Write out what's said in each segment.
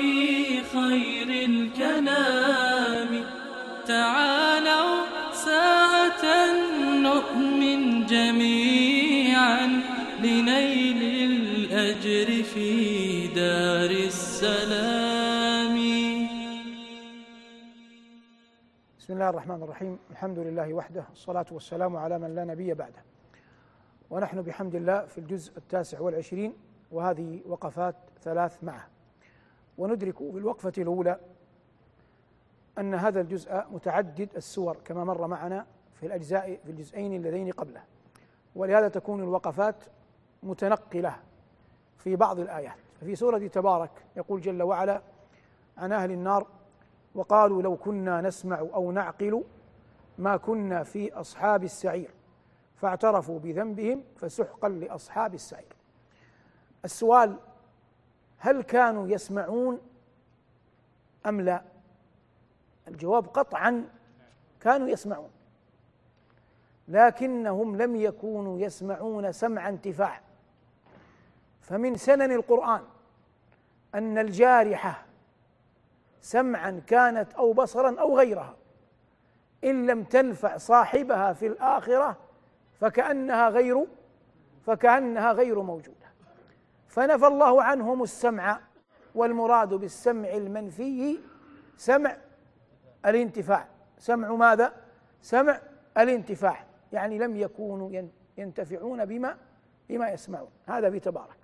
في خير الكلام. تعالوا ساعة نؤمن جميعا لنيل الأجر في دار السلام. بسم الله الرحمن الرحيم. الحمد لله وحده. الصلاة والسلام على من لا نبي بعده. ونحن بحمد الله في الجزء التاسع والعشرين وهذه وقفات ثلاث معه. وندرك في الوقفة الأولى أن هذا الجزء متعدد السور كما مر معنا في الأجزاء في الجزئين اللذين قبله. ولهذا تكون الوقفات متنقلة في بعض الآيات. ففي سورة تبارك يقول جل وعلا عن أهل النار وقالوا لو كنا نسمع أو نعقل ما كنا في أصحاب السعير فاعترفوا بذنبهم فسحقا لأصحاب السعير. السؤال هل كانوا يسمعون أم لا؟ الجواب قطعا كانوا يسمعون لكنهم لم يكونوا يسمعون سمع انتفاع. فمن سنن القرآن أن الجارحة سمعا كانت أو بصرا أو غيرها إن لم تنفع صاحبها في الآخرة فكأنها غير فكأنها غير موجودة. فنفى الله عنهم السمع والمراد بالسمع المنفي سمع الانتفاع. سمع ماذا؟ سمع الانتفاع. يعني لم يكونوا ينتفعون بما بما يسمعون. هذا بتبارك.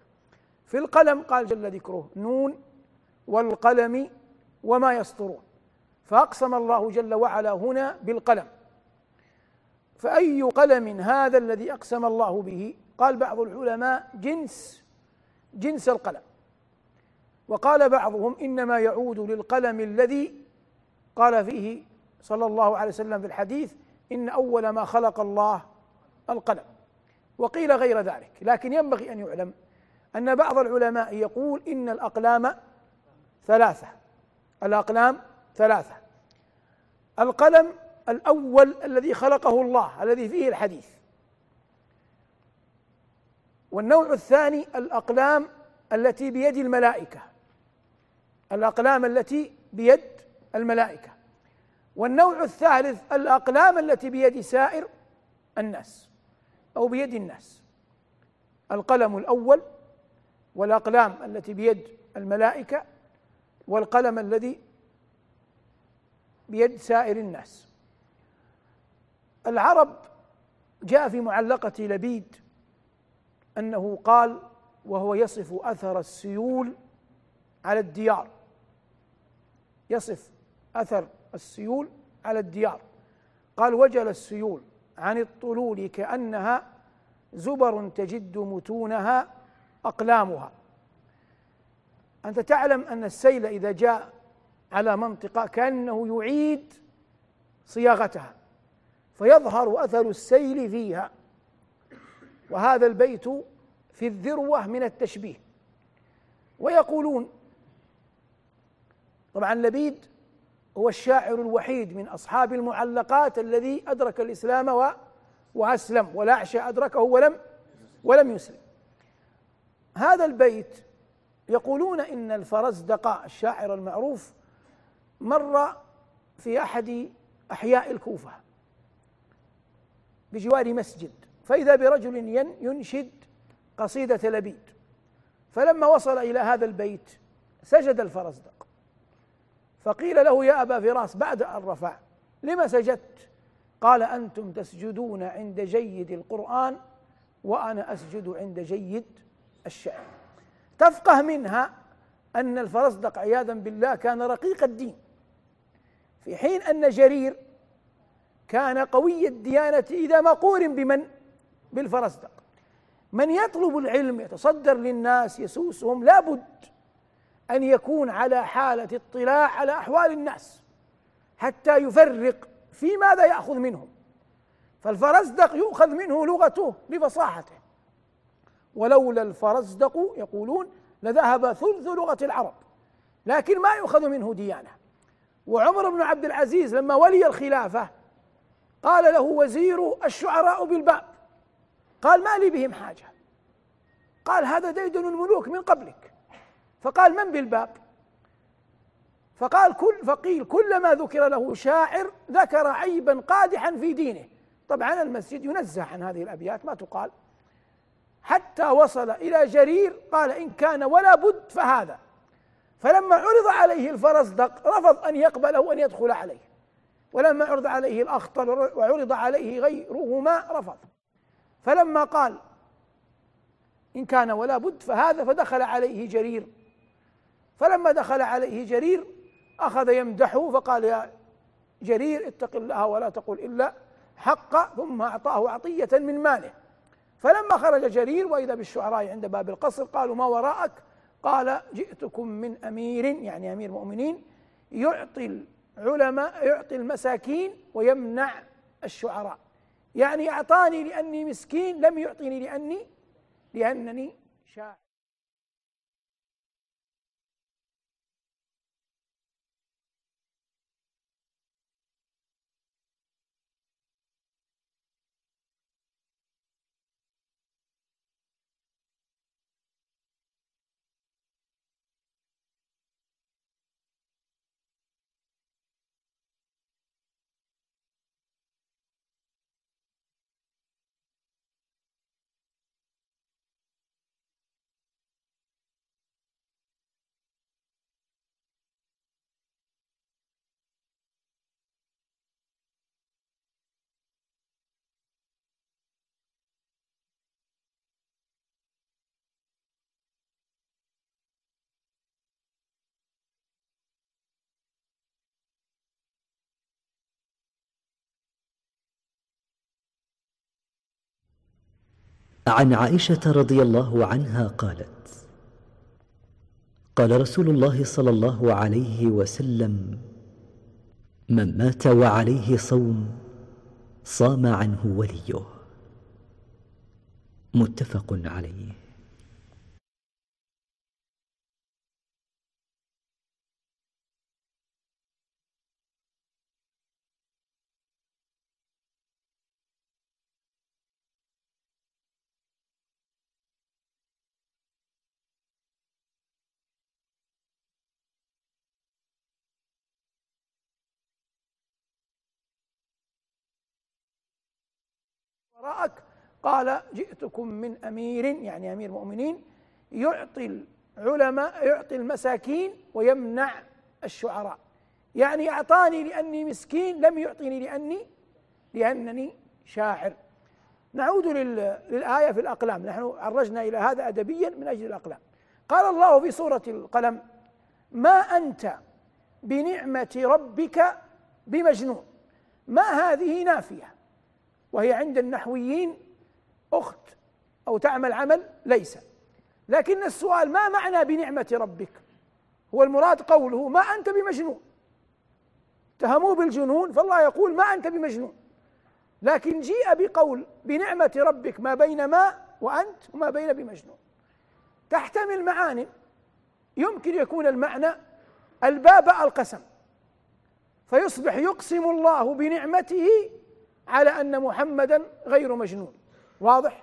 في القلم قال جل ذكره نون والقلم وما يسطرون. فأقسم الله جل وعلا هنا بالقلم. فأي قلم هذا الذي أقسم الله به؟ قال بعض العلماء جنس جنس القلم. وقال بعضهم إنما يعود للقلم الذي قال فيه صلى الله عليه وسلم في الحديث إن أول ما خلق الله القلم. وقيل غير ذلك لكن ينبغي أن يعلم أن بعض العلماء يقول إن الأقلام ثلاثة. الأقلام ثلاثة. القلم الأول الذي خلقه الله الذي فيه الحديث. والنوع الثاني الأقلام التي بيد الملائكة. الأقلام التي بيد الملائكة. والنوع الثالث الأقلام التي بيد سائر الناس أو بيد الناس. القلم الأول والأقلام التي بيد الملائكة والقلم الذي بيد سائر الناس. العرب جاء في معلقة لبيد أنه قال وهو يصف أثر السيول على الديار. يصف أثر السيول على الديار. قال وجل السيول عن الطلول كأنها زبر تجد متونها أقلامها. أنت تعلم أن السيل إذا جاء على منطقة كأنه يعيد صياغتها فيظهر أثر السيل فيها. وهذا البيت في الذروة من التشبيه. ويقولون طبعا لبيد هو الشاعر الوحيد من أصحاب المعلقات الذي أدرك الإسلام وأسلم والأعشى أدركه ولم ولم يسلم. هذا البيت يقولون إن الفرزدق الشاعر المعروف مر في أحد أحياء الكوفة بجوار مسجد. فإذا برجل ينشد قصيدة لبيد فلما وصل إلى هذا البيت سجد الفرزدق. فقيل له يا أبا فراس بعد أن رفع لما سجدت؟ قال أنتم تسجدون عند جيد القرآن وأنا أسجد عند جيد الشعر تفقه منها أن الفرزدق عياذا بالله كان رقيق الدين في حين أن جرير كان قوي الديانة إذا ما قورن بمن؟ بالفرزدق. من يطلب العلم يتصدر للناس يسوسهم لابد أن يكون على حالة اطلاع على أحوال الناس حتى يفرق في ماذا يأخذ منهم. فالفرزدق يؤخذ منه لغته بفصاحته. ولولا الفرزدق يقولون لذهب ثلث لغة العرب لكن ما يؤخذ منه ديانة. وعمر بن عبد العزيز لما ولي الخلافة قال له وزير الشعراء بالباب قال ما لي بهم حاجة. قال هذا ديدن الملوك من قبلك. فقال من بالباب؟ فقال كل فقيل كلما ذكر له شاعر ذكر عيبا قادحا في دينه. طبعا المسجد ينزه عن هذه الأبيات ما تقال. حتى وصل إلى جرير قال إن كان ولا بد فهذا. فلما عرض عليه الفرزدق رفض أن يقبله وأن يدخل عليه. ولما عرض عليه الاخطل وعرض عليه غيرهما رفض. فلما قال إن كان ولا بد فهذا فدخل عليه جرير. فلما دخل عليه جرير أخذ يمدحه فقال يا جرير اتق الله ولا تقل إلا حق ثم أعطاه عطية من ماله. فلما خرج جرير وإذا بالشعراء عند باب القصر قالوا ما وراءك؟ قال جئتكم من أمير يعني أمير مؤمنين يعطي العلماء يعطي المساكين ويمنع الشعراء. يعني أعطاني لأني مسكين لم يعطني لأني لأنني شاعر. عن عائشة رضي الله عنها قالت قال رسول الله صلى الله عليه وسلم من مات وعليه صوم صام عنه وليه. متفق عليه. وراءك قال جئتكم من أمير يعني أمير مؤمنين يعطي العلماء يعطي المساكين ويمنع الشعراء. يعني أعطاني لأني مسكين لم يعطني لأني لأنني شاعر. نعود للآية في الأقلام. نحن عرجنا إلى هذا ادبيا من أجل الأقلام. قال الله في سورة القلم ما أنت بنعمة ربك بمجنون. ما هذه نافية؟ وهي عند النحويين أخت أو تعمل عمل ليس. لكن السؤال ما معنى بنعمة ربك؟ هو المراد قوله ما أنت بمجنون. اتهموه بالجنون فالله يقول ما أنت بمجنون. لكن جيء بقول بنعمة ربك ما بين ما وأنت وما بين بمجنون. تحتمل معان يمكن يكون المعنى الباب القسم. فيصبح يقسم الله بنعمته على أن محمدا غير مجنون. واضح؟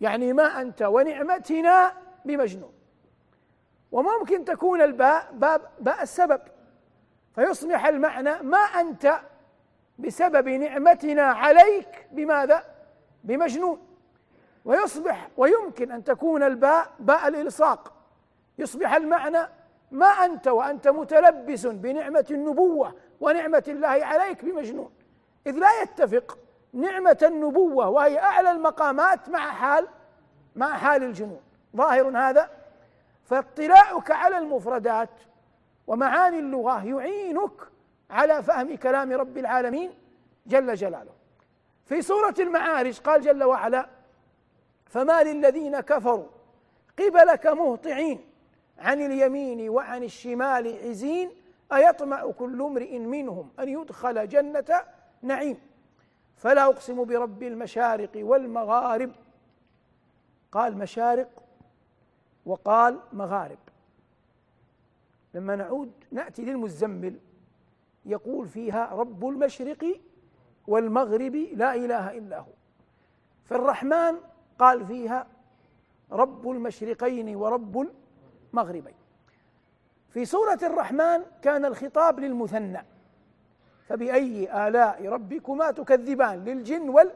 يعني ما أنت ونعمتنا بمجنون. وممكن تكون الباء باب باء السبب. فيصبح المعنى ما أنت بسبب نعمتنا عليك بماذا؟ بمجنون. ويصبح ويمكن أن تكون الباء باء الإلصاق. يصبح المعنى ما أنت وأنت متلبس بنعمة النبوة ونعمة الله عليك بمجنون. إذ لا يتفق نعمة النبوة وهي أعلى المقامات مع حال مع حال الجنون. ظاهر هذا؟ فاطلاعك على المفردات ومعاني اللغة يعينك على فهم كلام رب العالمين جل جلاله. في سورة المعارج قال جل وعلا فما للذين كفروا قبلك مهطعين عن اليمين وعن الشمال عزين أيطمع كل امرئ منهم أن يدخل جنة نعيم. فلا أقسم برب المشارق والمغارب. قال مشارق وقال مغارب. لما نعود نأتي للمزمل. يقول فيها رب المشرق والمغرب لا إله إلا هو. فالرحمن قال فيها رب المشرقين ورب المغربين. في سورة الرحمن كان الخطاب للمثنى. فبأي آلاء ربكما تكذبان للجن وال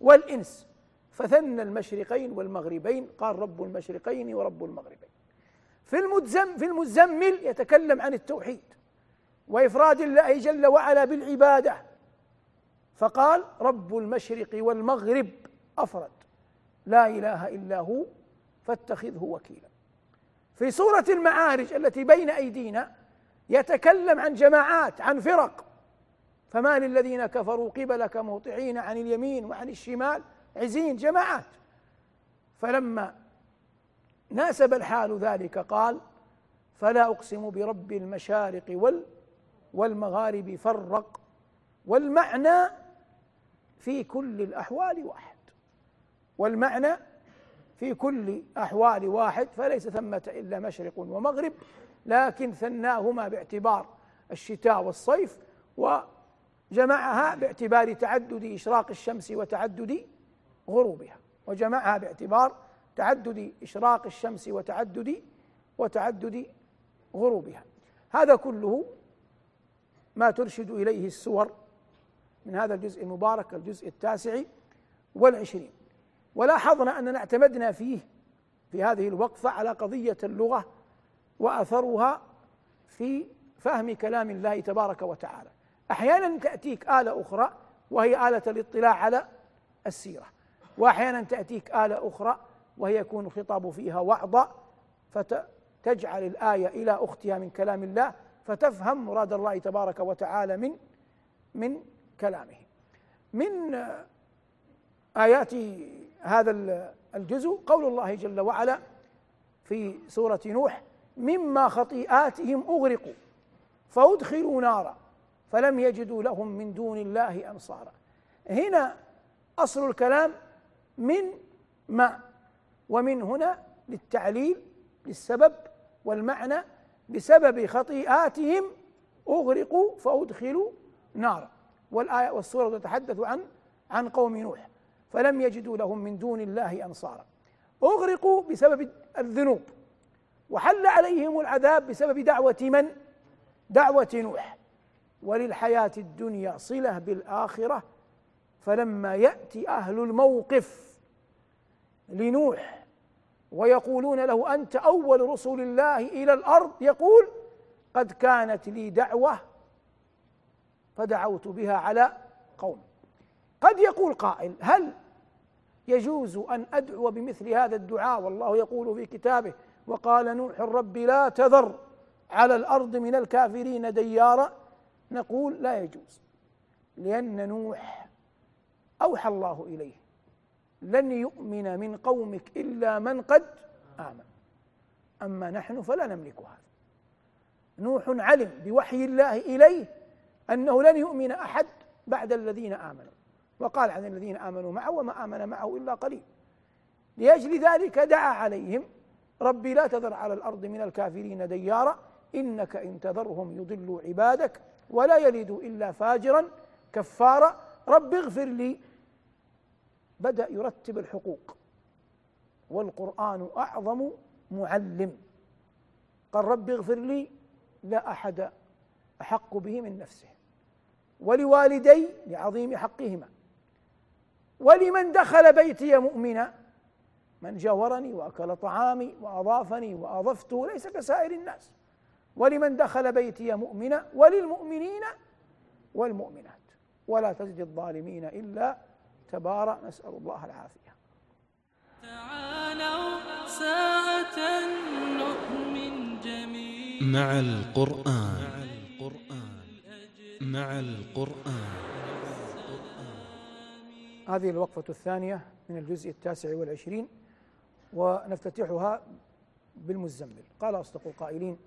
والإنس. فثنى المشرقين والمغربين قال رب المشرقين ورب المغربين. في المزم في المزمل يتكلم عن التوحيد وإفراد الله جل وعلا بالعبادة. فقال رب المشرق والمغرب أفرد. لا إله إلا هو فاتخذه وكيلا. في سورة المعارج التي بين أيدينا يتكلم عن جماعات عن فرق. فما للذين كفروا قبلك مهطعين عن اليمين وعن الشمال؟ عزين جماعات. فلما ناسب الحال ذلك قال فلا أقسم برب المشارق وال والمغارب فرق والمعنى في كل الأحوال واحد. والمعنى في كل أحوال واحد فليس ثمة إلا مشرق ومغرب لكن ثناهما باعتبار الشتاء والصيف وجمعها باعتبار تعدد إشراق الشمس وتعدد غروبها وجمعها باعتبار تعدد إشراق الشمس وتعدد وتعدد غروبها. هذا كله ما ترشد إليه السور من هذا الجزء المبارك الجزء التاسع والعشرين. ولاحظنا أننا اعتمدنا فيه في هذه الوقفة على قضية اللغة وأثرها في فهم كلام الله تبارك وتعالى. أحيانا تأتيك آلة أخرى وهي آلة الاطلاع على السيرة. وأحيانا تأتيك آلة أخرى وهي يكون الخطاب فيها وعظا فتجعل الآية إلى أختها من كلام الله فتفهم مراد الله تبارك وتعالى من من كلامه. من آيات هذا الجزء قول الله جل وعلا في سورة نوح مما خطيئاتهم أغرقوا فأدخلوا نارا. فلم يجدوا لهم من دون الله أنصارا. هنا أصل الكلام من ما ومن هنا للتعليل للسبب والمعنى بسبب خطيئاتهم أغرقوا فأدخلوا نارا. والآية والسورة تتحدث عن عن قوم نوح. فلم يجدوا لهم من دون الله أنصارا. أغرقوا بسبب الذنوب. وحل عليهم العذاب بسبب دعوة من؟ دعوة نوح. وللحياة الدنيا صلة بالآخرة فلما يأتي أهل الموقف لنوح ويقولون له أنت أول رسل الله إلى الأرض يقول قد كانت لي دعوة فدعوت بها على قوم. قد يقول قائل هل يجوز أن أدعو بمثل هذا الدعاء؟ والله يقول في كتابه وقال نوح رب لا تذر على الأرض من الكافرين ديارا نقول لا يجوز لأن نوح أوحى الله إليه لن يؤمن من قومك إلا من قد آمن أما نحن فلا نملك هذا. نوح علم بوحي الله إليه أنه لن يؤمن أحد بعد الذين آمنوا وقال عن الذين آمنوا معه وما آمن معه إلا قليل. لأجل ذلك دعا عليهم ربي لا تذر على الأرض من الكافرين ديارا إنك إن تذرهم يضلوا عبادك ولا يلدوا إلا فاجرا كفارا رب اغفر لي. بدأ يرتب الحقوق. والقرآن أعظم معلم. قال رب اغفر لي لا أحد أحق به من نفسه. ولوالدي لعظيم حقهما. ولمن دخل بيتي مؤمنا. من جاورني وأكل طعامي وأضافني وأضفته. ليس كسائر الناس. ولمن دخل بيتي مؤمنا وللمؤمنين والمؤمنات. ولا تزد الظالمين إلا تبارى نسأل الله العافية. تعالوا ساعة نؤمن جميعا. مع القرآن. مع القرآن. هذه الوقفة الثانية من الجزء التاسع والعشرين ونفتتحها بالمزمل. قال أصدق القائلين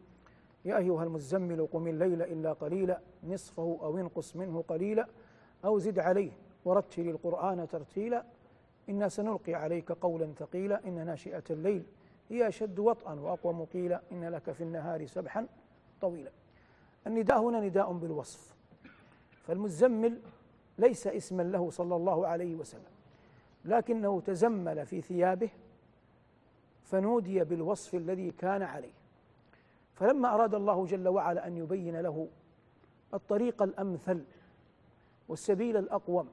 يا أيها المزمل قم الليل إلا قليلا نصفه أو انقص منه قليلا أو زد عليه ورتل القرآن ترتيلا. إنا سنلقي عليك قولا ثقيلا إن ناشئة الليل هي أشد وطئا وأقوى مقيلا. إن لك في النهار سبحا طويلا. النداء هنا نداء بالوصف. فالمزمل ليس اسما له صلى الله عليه وسلم لكنه تزمل في ثيابه فنودي بالوصف الذي كان عليه. فلما أراد الله جل وعلا أن يبين له الطريق الأمثل والسبيل الأقوم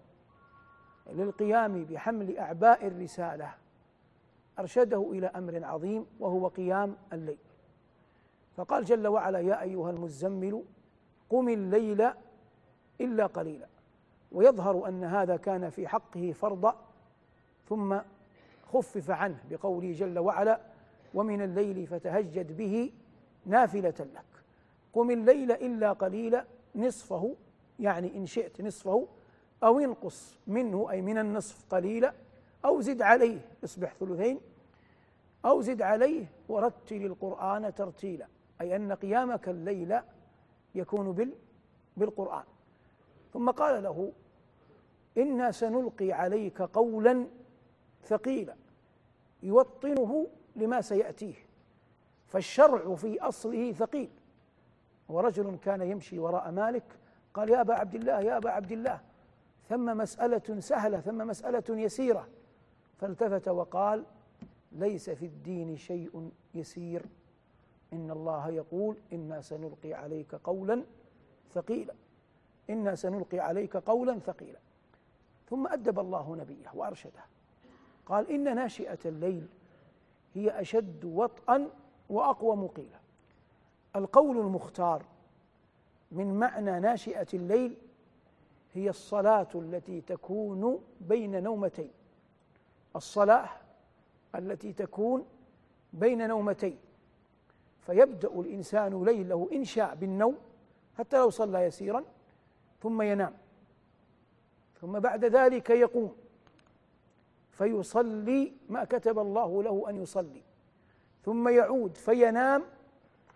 للقيام بحمل أعباء الرسالة أرشده إلى أمر عظيم وهو قيام الليل. فقال جل وعلا يا أيها المزمل قم الليل إلا قليلا. ويظهر أن هذا كان في حقه فرضا ثم خفف عنه بقوله جل وعلا ومن الليل فتهجد به نافلة لك. قم الليل إلا قليلا نصفه يعني إن شئت نصفه أو انقص منه أي من النصف قليلا أو زد عليه اصبح ثلثين أو زد عليه ورتل القرآن ترتيلا أي أن قيامك الليل يكون بال بالقرآن. ثم قال له إنا سنلقي عليك قولا ثقيلا يوطنه لما سيأتيه. فالشرع في أصله ثقيل. ورجل كان يمشي وراء مالك قال يا أبا عبد الله يا أبا عبد الله. ثم مسألة سهلة ثم مسألة يسيرة. فالتفت وقال ليس في الدين شيء يسير. إن الله يقول إنا سنلقي عليك قولا ثقيلا. إنا سنلقي عليك قولا ثقيلا. ثم أدب الله نبيه وأرشده. قال إن ناشئة الليل هي أشد وطئا وأقوى مقيلا. القول المختار من معنى ناشئة الليل هي الصلاة التي تكون بين نومتين. الصلاة التي تكون بين نومتين. فيبدأ الإنسان ليله ان شاء بالنوم حتى لو صلى يسيرا ثم ينام. ثم بعد ذلك يقوم. فيصلي ما كتب الله له أن يصلي. ثم يعود فينام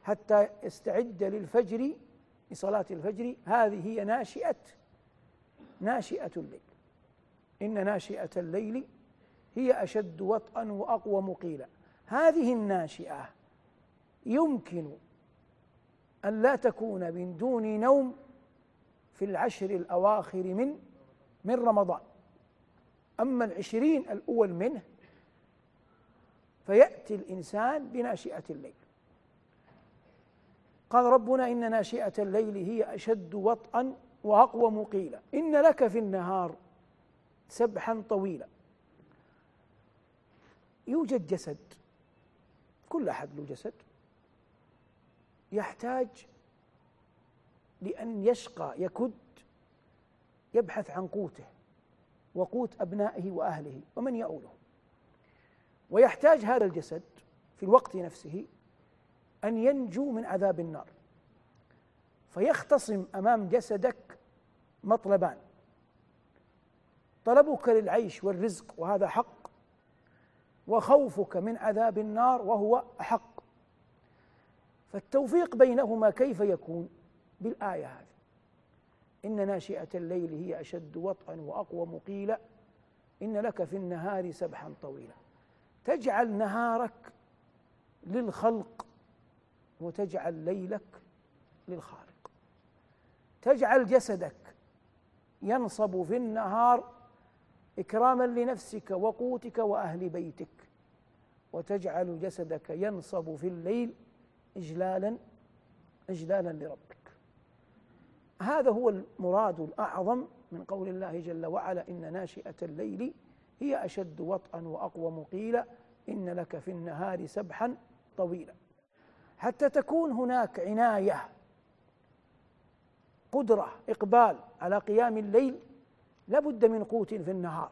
حتى يستعد للفجر لصلاة الفجر. هذه هي ناشئة ناشئة الليل. إن ناشئة الليل هي أشد وطئا واقوى مقيلا هذه الناشئة يمكن أن لا تكون من دون نوم في العشر الأواخر من من رمضان. أما العشرين الأول منه فيأتي الإنسان بناشئة الليل. قال ربنا إن ناشئة الليل هي أشد وطئا وأقوى مقيلا. إن لك في النهار سبحا طويلا. يوجد جسد كل أحد له جسد يحتاج لأن يشقى يكد يبحث عن قوته وقوت أبنائه وأهله ومن يؤوله. ويحتاج هذا الجسد في الوقت نفسه أن ينجو من عذاب النار. فيختصم أمام جسدك مطلبان. طلبك للعيش والرزق وهذا حق. وخوفك من عذاب النار وهو أحق فالتوفيق بينهما كيف يكون؟ بالآية هذه. إن ناشئة الليل هي أشد وطئا وأقوى مقيلا. إن لك في النهار سبحا طويلا. تجعل نهارك للخلق وتجعل ليلك للخالق تجعل جسدك ينصب في النهار إكراما لنفسك وقوتك وأهل بيتك. وتجعل جسدك ينصب في الليل إجلالا إجلالا لربك. هذا هو المراد الأعظم من قول الله جل وعلا إن ناشئة الليل هي أشد وطئا وأقوى مقيلا إن لك في النهار سبحا طويلا. حتى تكون هناك عناية قدرة إقبال على قيام الليل لابد من قوت في النهار.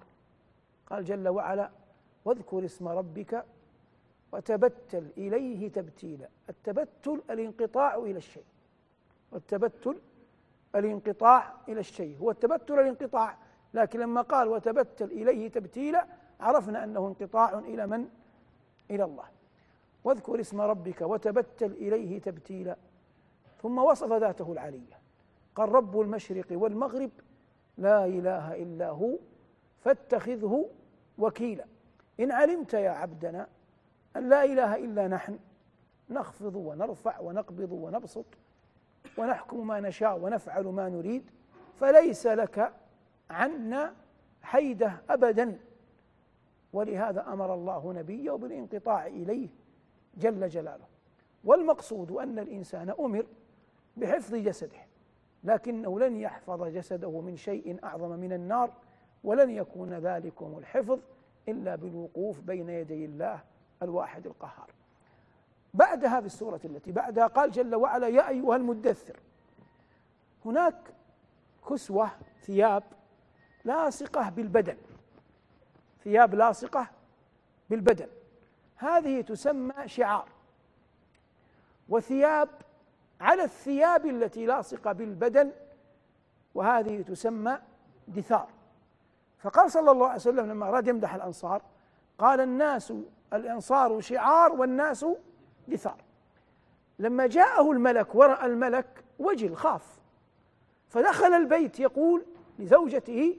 قال جل وعلا واذكر اسم ربك وتبتل إليه تبتيلا. التبتل الانقطاع إلى الشيء. والتبتل الانقطاع إلى الشيء. هو التبتل الانقطاع لكن لما قال وتبتل إليه تبتيلا عرفنا أنه انقطاع إلى من؟ إلى الله. واذكر اسم ربك وتبتل إليه تبتيلا. ثم وصف ذاته العلية. قال رب المشرق والمغرب لا إله إلا هو فاتخذه وكيلا. إن علمت يا عبدنا أن لا إله إلا نحن نخفض ونرفع ونقبض ونبسط ونحكم ما نشاء ونفعل ما نريد فليس لك عنا حيدة ابدا. ولهذا أمر الله نبيه بالانقطاع إليه جل جلاله. والمقصود أن الإنسان أمر بحفظ جسده لكنه لن يحفظ جسده من شيء أعظم من النار ولن يكون ذلكم الحفظ إلا بالوقوف بين يدي الله الواحد القهار. بعد هذه السورة التي بعدها قال جل وعلا يا أيها المدثر. هناك كسوة ثياب لاصقه بالبدن. ثياب لاصقه بالبدن. هذه تسمى شعار. وثياب على الثياب التي لاصقه بالبدن وهذه تسمى دثار. فقال صلى الله عليه وسلم لما اراد يمدح الأنصار قال الناس الأنصار شعار والناس دثار. لما جاءه الملك ورأى الملك وجل خاف فدخل البيت يقول لزوجته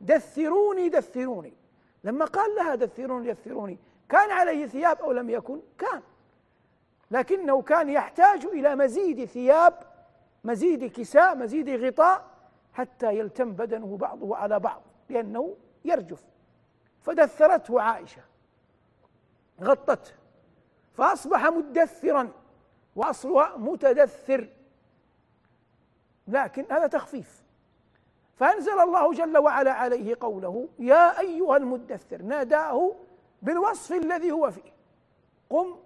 دثروني دثروني. لما قال لها دثروني دثروني كان عليه ثياب أو لم يكن؟ كان. لكنه كان يحتاج إلى مزيد ثياب مزيد كساء مزيد غطاء حتى يلتم بدنه بعضه على بعض لأنه يرجف. فدثرته عائشة. غطته فأصبح مدثرا. وأصلها متدثر. لكن هذا تخفيف. فأنزل الله جل وعلا عليه قوله يا أيها المدثر ناداه بالوصف الذي هو فيه قم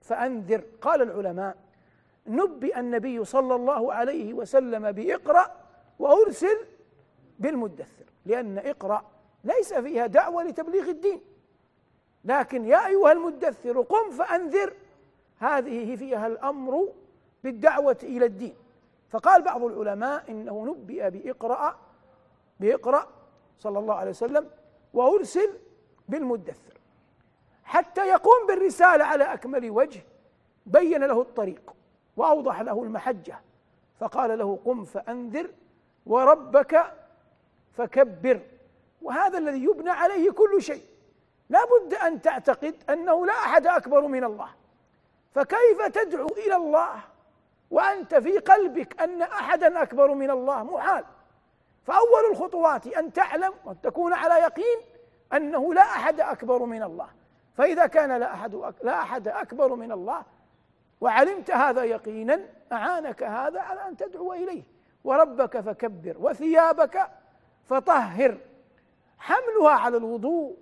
فأنذر. قال العلماء نبئ النبي صلى الله عليه وسلم بإقرأ وأرسل بالمدثر لأن إقرأ ليس فيها دعوة لتبليغ الدين. لكن يا أيها المدثر قم فأنذر. هذه فيها الأمر بالدعوة إلى الدين. فقال بعض العلماء إنه نبئ بإقرأ بإقرأ صلى الله عليه وسلم وأرسل بالمدثر حتى يقوم بالرسالة على أكمل وجه بين له الطريق وأوضح له المحجة فقال له قم فأنذر وربك فكبر. وهذا الذي يبنى عليه كل شيء. لا بد أن تعتقد أنه لا أحد أكبر من الله. فكيف تدعو إلى الله؟ وأنت في قلبك أن احدا أكبر من الله محال. فأول الخطوات أن تعلم وأن تكون على يقين أنه لا أحد أكبر من الله. فإذا كان لا أحد لا أحد أكبر من الله وعلمت هذا يقينا أعانك هذا على أن تدعو إليه. وربك فكبر وثيابك فطهر. حملها على الوضوء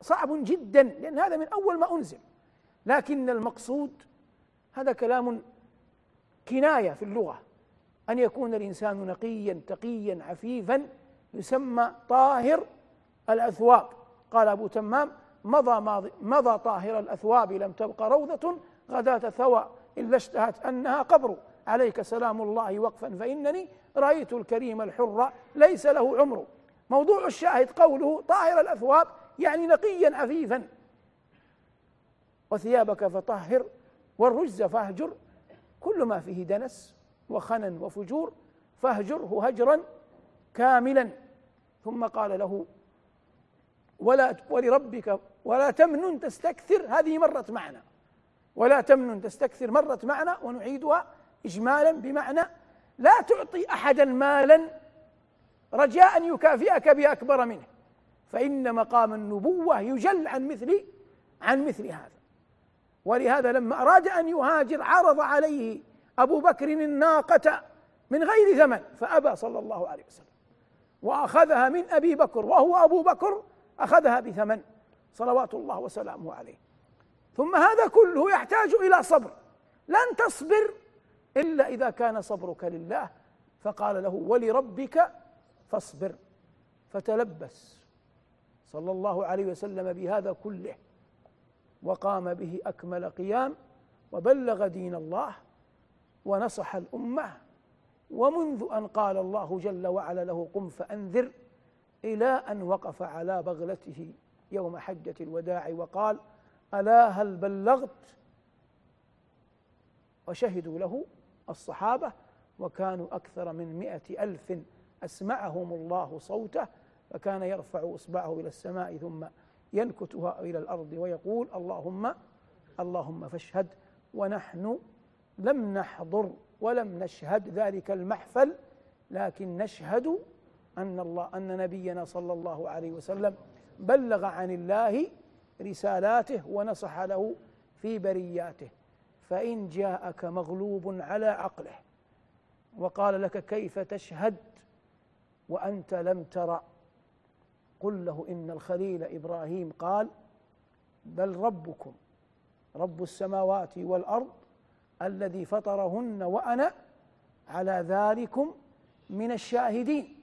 صعب جدا لأن هذا من أول ما أنزل. لكن المقصود هذا كلام كناية في اللغة. أن يكون الإنسان نقيا تقيا عفيفا يسمى طاهر الأثواب. قال أبو تمام مضى مضى طاهر الأثواب لم تبق روضة غداة ثوى إلا اشتهت أنها قبر. عليك سلام الله وقفا فإنني رأيت الكريم الحر ليس له عمر. موضوع الشاهد قوله طاهر الأثواب يعني نقيا عفيفا. وثيابك فطهر والرجز فاهجر كل ما فيه دنس وخنا وفجور فاهجره هجرا كاملا. ثم قال له ولا ولربك ولا تمنن تستكثر. هذه مرت معنا. ولا تمنن تستكثر مرت معنا ونعيدها إجمالا بمعنى لا تعطي أحدا مالا رجاء أن يكافئك بأكبر منه. فإن مقام النبوة يجل عن مثل عن مثل هذا. ولهذا لما أراد أن يهاجر عرض عليه أبو بكر الناقة من غير ثمن فأبى صلى الله عليه وسلم. وأخذها من أبي بكر وهو أبو بكر أخذها بثمن صلوات الله وسلامه عليه. ثم هذا كله يحتاج إلى صبر. لن تصبر إلا إذا كان صبرك لله فقال له ولربك فاصبر. فتلبس صلى الله عليه وسلم بهذا كله. وقام به أكمل قيام وبلغ دين الله ونصح الأمة. ومنذ أن قال الله جل وعلا له قم فأنذر إلى أن وقف على بغلته يوم حجة الوداع وقال ألا هل بلغت؟ وشهدوا له الصحابة وكانوا أكثر من مئة ألف أسمعهم الله صوته فكان يرفع إصبعه إلى السماء ثم ينكتها إلى الأرض ويقول اللهم اللهم فاشهد ونحن لم نحضر ولم نشهد ذلك المحفل لكن نشهد أن الله أن نبينا صلى الله عليه وسلم بلغ عن الله رسالاته ونصح له في برياته. فإن جاءك مغلوب على عقله وقال لك كيف تشهد وأنت لم ترى. قل له إن الخليل إبراهيم قال بل ربكم رب السماوات والأرض الذي فطرهن وأنا على ذلكم من الشاهدين.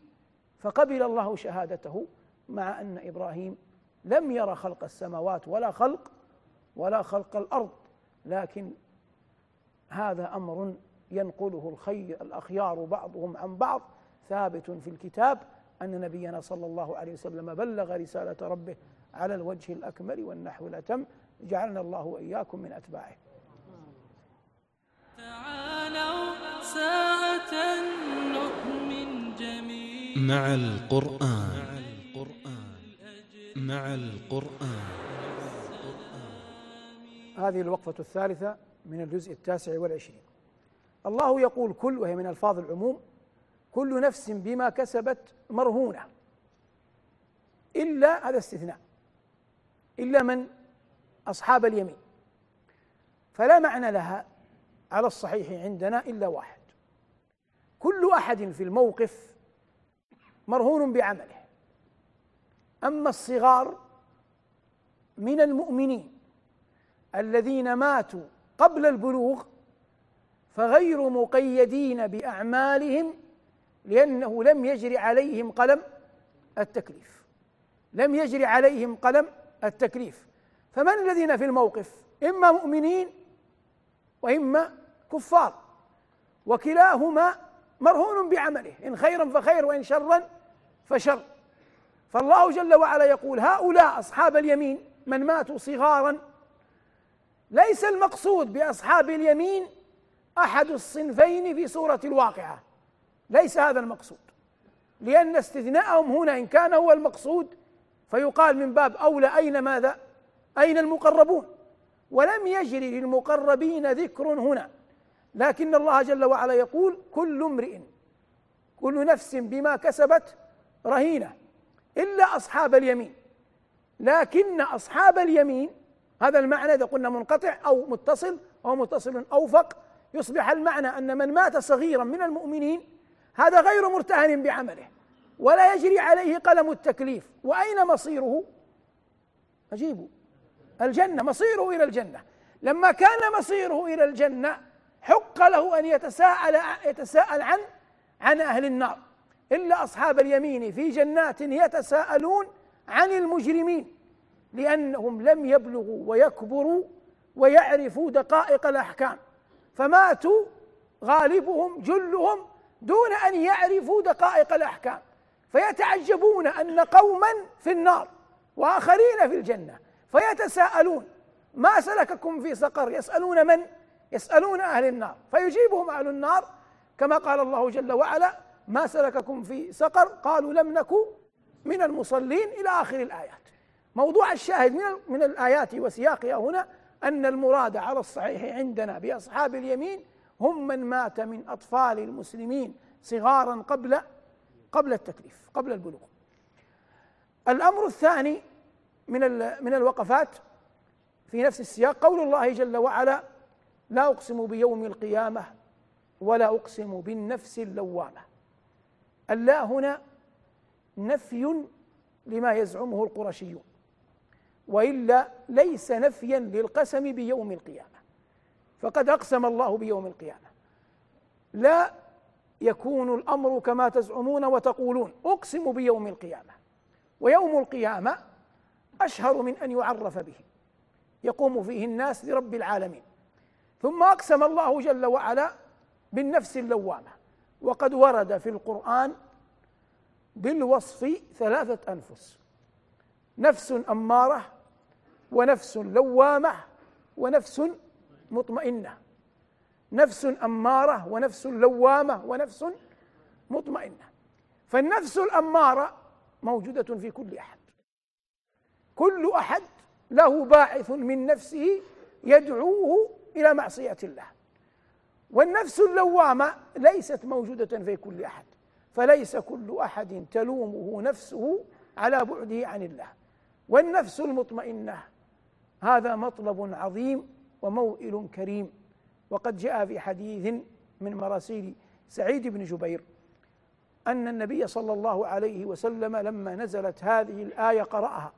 فقبل الله شهادته مع أن إبراهيم لم ير خلق السماوات ولا خلق ولا خلق الأرض لكن هذا أمر ينقله الخير الأخيار بعضهم عن بعض ثابت في الكتاب أن نبينا صلى الله عليه وسلم بلغ رسالة ربه على الوجه الأكمل والنحو الأتم جعلنا الله وإياكم من أتباعه. تعالوا ساعة نؤمن جميعا. مع القرآن. مع القرآن. هذه الوقفة الثالثة من الجزء التاسع والعشرين. الله يقول كل وهي من ألفاظ العموم كل نفس بما كسبت مرهونة. إلا هذا استثناء. إلا من أصحاب اليمين. فلا معنى لها على الصحيح عندنا إلا واحد. كل أحد في الموقف مرهون بعمله. أما الصغار من المؤمنين الذين ماتوا قبل البلوغ فغير مقيدين بأعمالهم لأنه لم يجري عليهم قلم التكليف. لم يجري عليهم قلم التكليف. فمن الذين في الموقف؟ إما مؤمنين وإما كفار. وكلاهما مرهون بعمله إن خيرا فخير وإن شرا فشر. فالله جل وعلا يقول هؤلاء أصحاب اليمين من ماتوا صغارا ليس المقصود بأصحاب اليمين أحد الصنفين في سورة الواقعة. ليس هذا المقصود لأن استثناءهم هنا إن كان هو المقصود فيقال من باب أولى أين ماذا؟ أين المقربون؟ ولم يجري للمقربين ذكر هنا لكن الله جل وعلا يقول كل امرئ كل نفس بما كسبت رهينة إلا أصحاب اليمين لكن أصحاب اليمين هذا المعنى إذا قلنا منقطع أو متصل أو متصل أوفق يصبح المعنى أن من مات صغيرا من المؤمنين هذا غير مرتهن بعمله ولا يجري عليه قلم التكليف. وأين مصيره؟ اجيبوا الجنة مصيره إلى الجنة. لما كان مصيره إلى الجنة حق له أن يتساءل يتساءل عن عن أهل النار. إلا أصحاب اليمين في جنات يتساءلون عن المجرمين لأنهم لم يبلغوا ويكبروا ويعرفوا دقائق الأحكام. فماتوا غالبهم جلهم دون أن يعرفوا دقائق الأحكام. فيتعجبون أن قوما في النار وآخرين في الجنة. فيتساءلون ما سلككم في سقر؟ يسألون من؟ يسألون أهل النار. فيجيبهم أهل النار كما قال الله جل وعلا ما سلككم في سقر؟ قالوا لم نكن من المصلين. إلى آخر الآيات. موضوع الشاهد من من الآيات وسياقها هنا أن المراد على الصحيح عندنا بأصحاب اليمين هم من مات من أطفال المسلمين صغارا قبل قبل التكليف قبل البلوغ. الأمر الثاني من من الوقفات في نفس السياق قول الله جل وعلا لا أقسم بيوم القيامة ولا أقسم بالنفس اللوامة اللا هنا نفي لما يزعمه القرشيون وإلا ليس نفيا للقسم بيوم القيامة. فقد أقسم الله بيوم القيامة. لا يكون الأمر كما تزعمون وتقولون. أقسم بيوم القيامة. ويوم القيامة أشهر من أن يعرف به. يقوم فيه الناس لرب العالمين. ثم أقسم الله جل وعلا بالنفس اللوامة. وقد ورد في القرآن بالوصف ثلاثة أنفس. نفس أمارة ونفس لوامة ونفس مطمئنة. نفس أمارة ونفس لوامة ونفس مطمئنة. فالنفس الأمارة موجودة في كل أحد. كل أحد له باعث من نفسه يدعوه إلى معصية الله. والنفس اللوامة ليست موجودة في كل أحد. فليس كل أحد تلومه نفسه على بعده عن الله. والنفس المطمئنة هذا مطلب عظيم وموئل كريم. وقد جاء في حديث من مراسيل سعيد بن جبير أن النبي صلى الله عليه وسلم لما نزلت هذه الآية قرأها.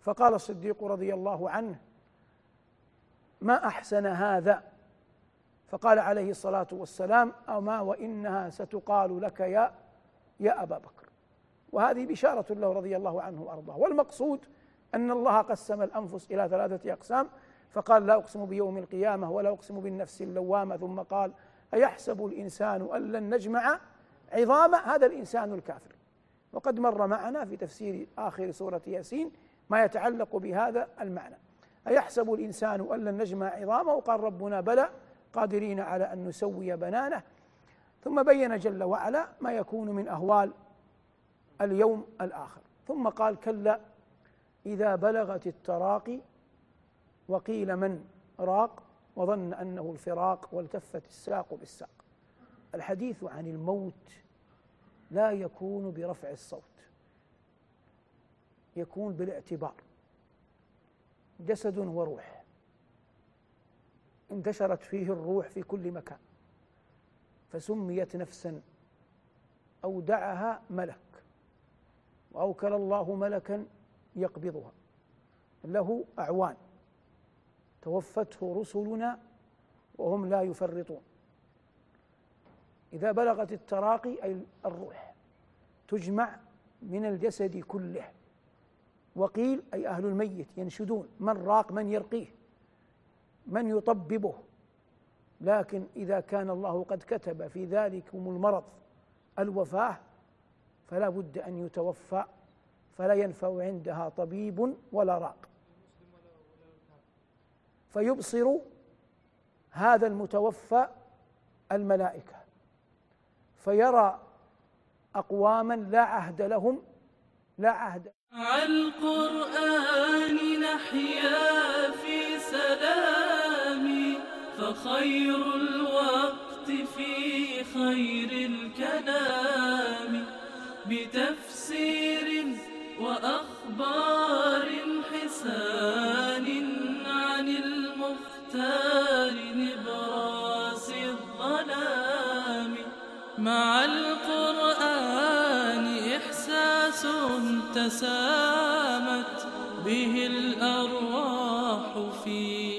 فقال الصديق رضي الله عنه ما أحسن هذا؟ فقال عليه الصلاة والسلام أما وإنها ستقال لك يا يا أبا بكر. وهذه بشارة له رضي الله عنه وأرضاه. والمقصود أن الله قسم الأنفس إلى ثلاثة أقسام فقال لا أقسم بيوم القيامة ولا أقسم بالنفس اللوامة. ثم قال أيحسب الإنسان أن لن نجمع عظامه هذا الإنسان الكافر؟ وقد مر معنا في تفسير آخر سورة ياسين ما يتعلق بهذا المعنى. أيحسب الإنسان أن لن نجمع عظامه؟ قال ربنا بلى قادرين على أن نسوي بنانه. ثم بين جل وعلا ما يكون من أهوال اليوم الآخر. ثم قال كلا إذا بلغت التراقي وقيل من؟ راق وظن أنه الفراق والتفت الساق بالساق. الحديث عن الموت لا يكون برفع الصوت يكون بالاعتبار. جسد وروح انتشرت فيه الروح في كل مكان فسميت نفسا أودعها ملك وأوكل الله ملكا يقبضها له أعوان. توفته رسلنا وهم لا يفرطون. إذا بلغت التراقي أي الروح تجمع من الجسد كله. وقيل أي أهل الميت ينشدون من راق من يرقيه من يطببه. لكن إذا كان الله قد كتب في ذلكم المرض الوفاة فلا بد أن يتوفى فلا ينفع عندها طبيب ولا راق. فيبصر هذا المتوفى الملائكة فيرى أقواما لا عهد لهم لا عهد مع القرآن نحيا في سلام فخير الوقت في خير الكلام. بتفسير وأخبار حسان عن المختار نبراس الظلام مع القرآن إحساس تسامت به الأرواح في